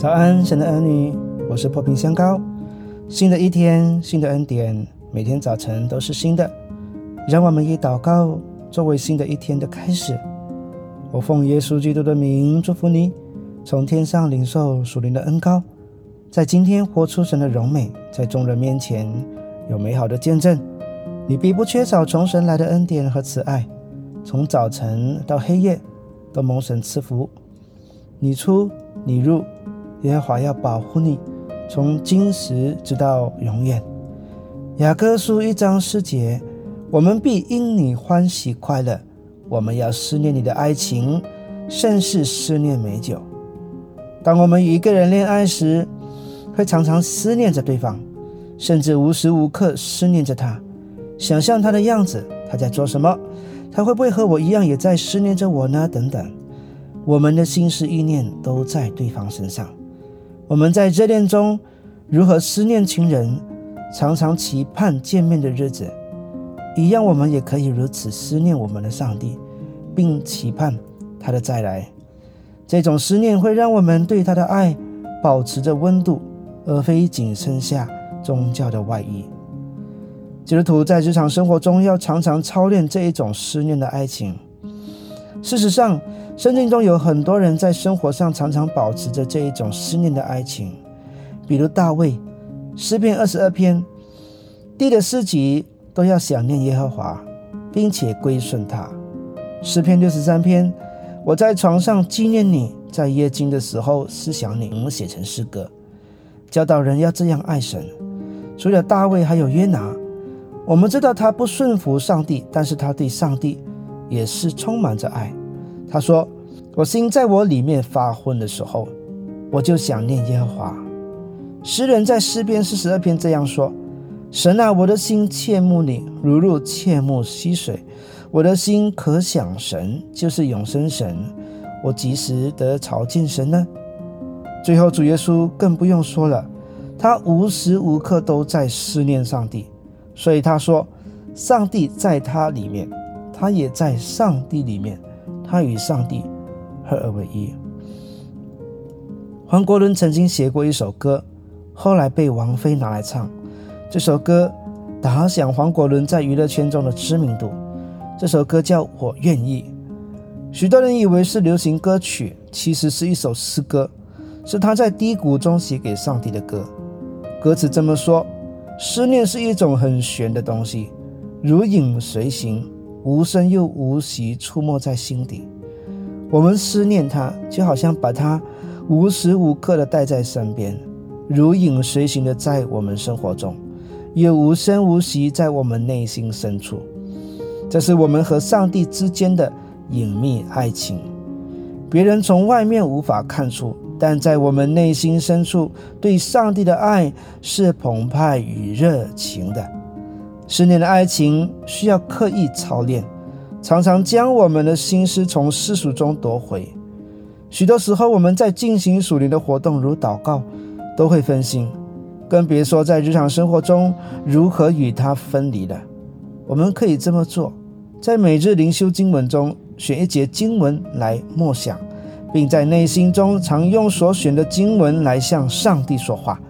早安，神的儿女，我是破冰香膏。新的一天，新的恩典，每天早晨都是新的。让我们以祷告作为新的一天的开始。我奉耶稣基督的名祝福你，从天上领受属灵的恩膏，在今天活出神的荣美，在众人面前有美好的见证。你必不缺少从神来的恩典和慈爱，从早晨到黑夜都蒙神赐福。你出你入，耶和华要保护你，从今时直到永远。雅各书一章四节，我们必因你欢喜快乐。我们要思念你的爱情，甚是思念美酒。当我们一个人恋爱时，会常常思念着对方，甚至无时无刻思念着他，想象他的样子，他在做什么，他会不会和我一样也在思念着我呢？等等。我们的心思意念都在对方身上。我们在热恋中如何思念情人，常常期盼见面的日子，一样我们也可以如此思念我们的上帝，并期盼他的再来。这种思念会让我们对他的爱保持着温度，而非仅剩下宗教的外衣。基督徒在日常生活中要常常操练这一种思念的爱情。事实上，圣经中有很多人在生活上常常保持着这一种思念的爱情，比如大卫，诗篇二十二篇，地的诗集都要想念耶和华，并且归顺他。诗篇六十三篇，我在床上纪念你，在夜惊的时候思想你，写成诗歌，教导人要这样爱神。除了大卫，还有约拿，我们知道他不顺服上帝，但是他对上帝。也是充满着爱。他说：“我心在我里面发昏的时候，我就想念耶和华。”诗人在诗篇四十二篇这样说：“神啊，我的心切慕你，如入切慕溪水。我的心可想神，就是永生神。我及时得朝见神呢。”最后，主耶稣更不用说了，他无时无刻都在思念上帝，所以他说：“上帝在他里面。”他也在上帝里面，他与上帝合而为一。黄国伦曾经写过一首歌，后来被王菲拿来唱。这首歌打响黄国伦在娱乐圈中的知名度。这首歌叫《我愿意》，许多人以为是流行歌曲，其实是一首诗歌，是他在低谷中写给上帝的歌。歌词这么说：思念是一种很玄的东西，如影随形。无声又无息，出没在心底。我们思念他，就好像把他无时无刻的带在身边，如影随形的在我们生活中，又无声无息在我们内心深处。这是我们和上帝之间的隐秘爱情，别人从外面无法看出，但在我们内心深处，对上帝的爱是澎湃与热情的。十年的爱情需要刻意操练，常常将我们的心思从世俗中夺回。许多时候，我们在进行属灵的活动，如祷告，都会分心，更别说在日常生活中如何与他分离了。我们可以这么做：在每日灵修经文中选一节经文来默想，并在内心中常用所选的经文来向上帝说话。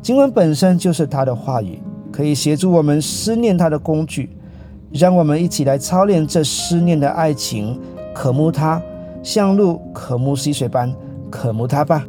经文本身就是他的话语。可以协助我们思念他的工具，让我们一起来操练这思念的爱情，渴慕他，像鹿渴慕溪水般渴慕他吧。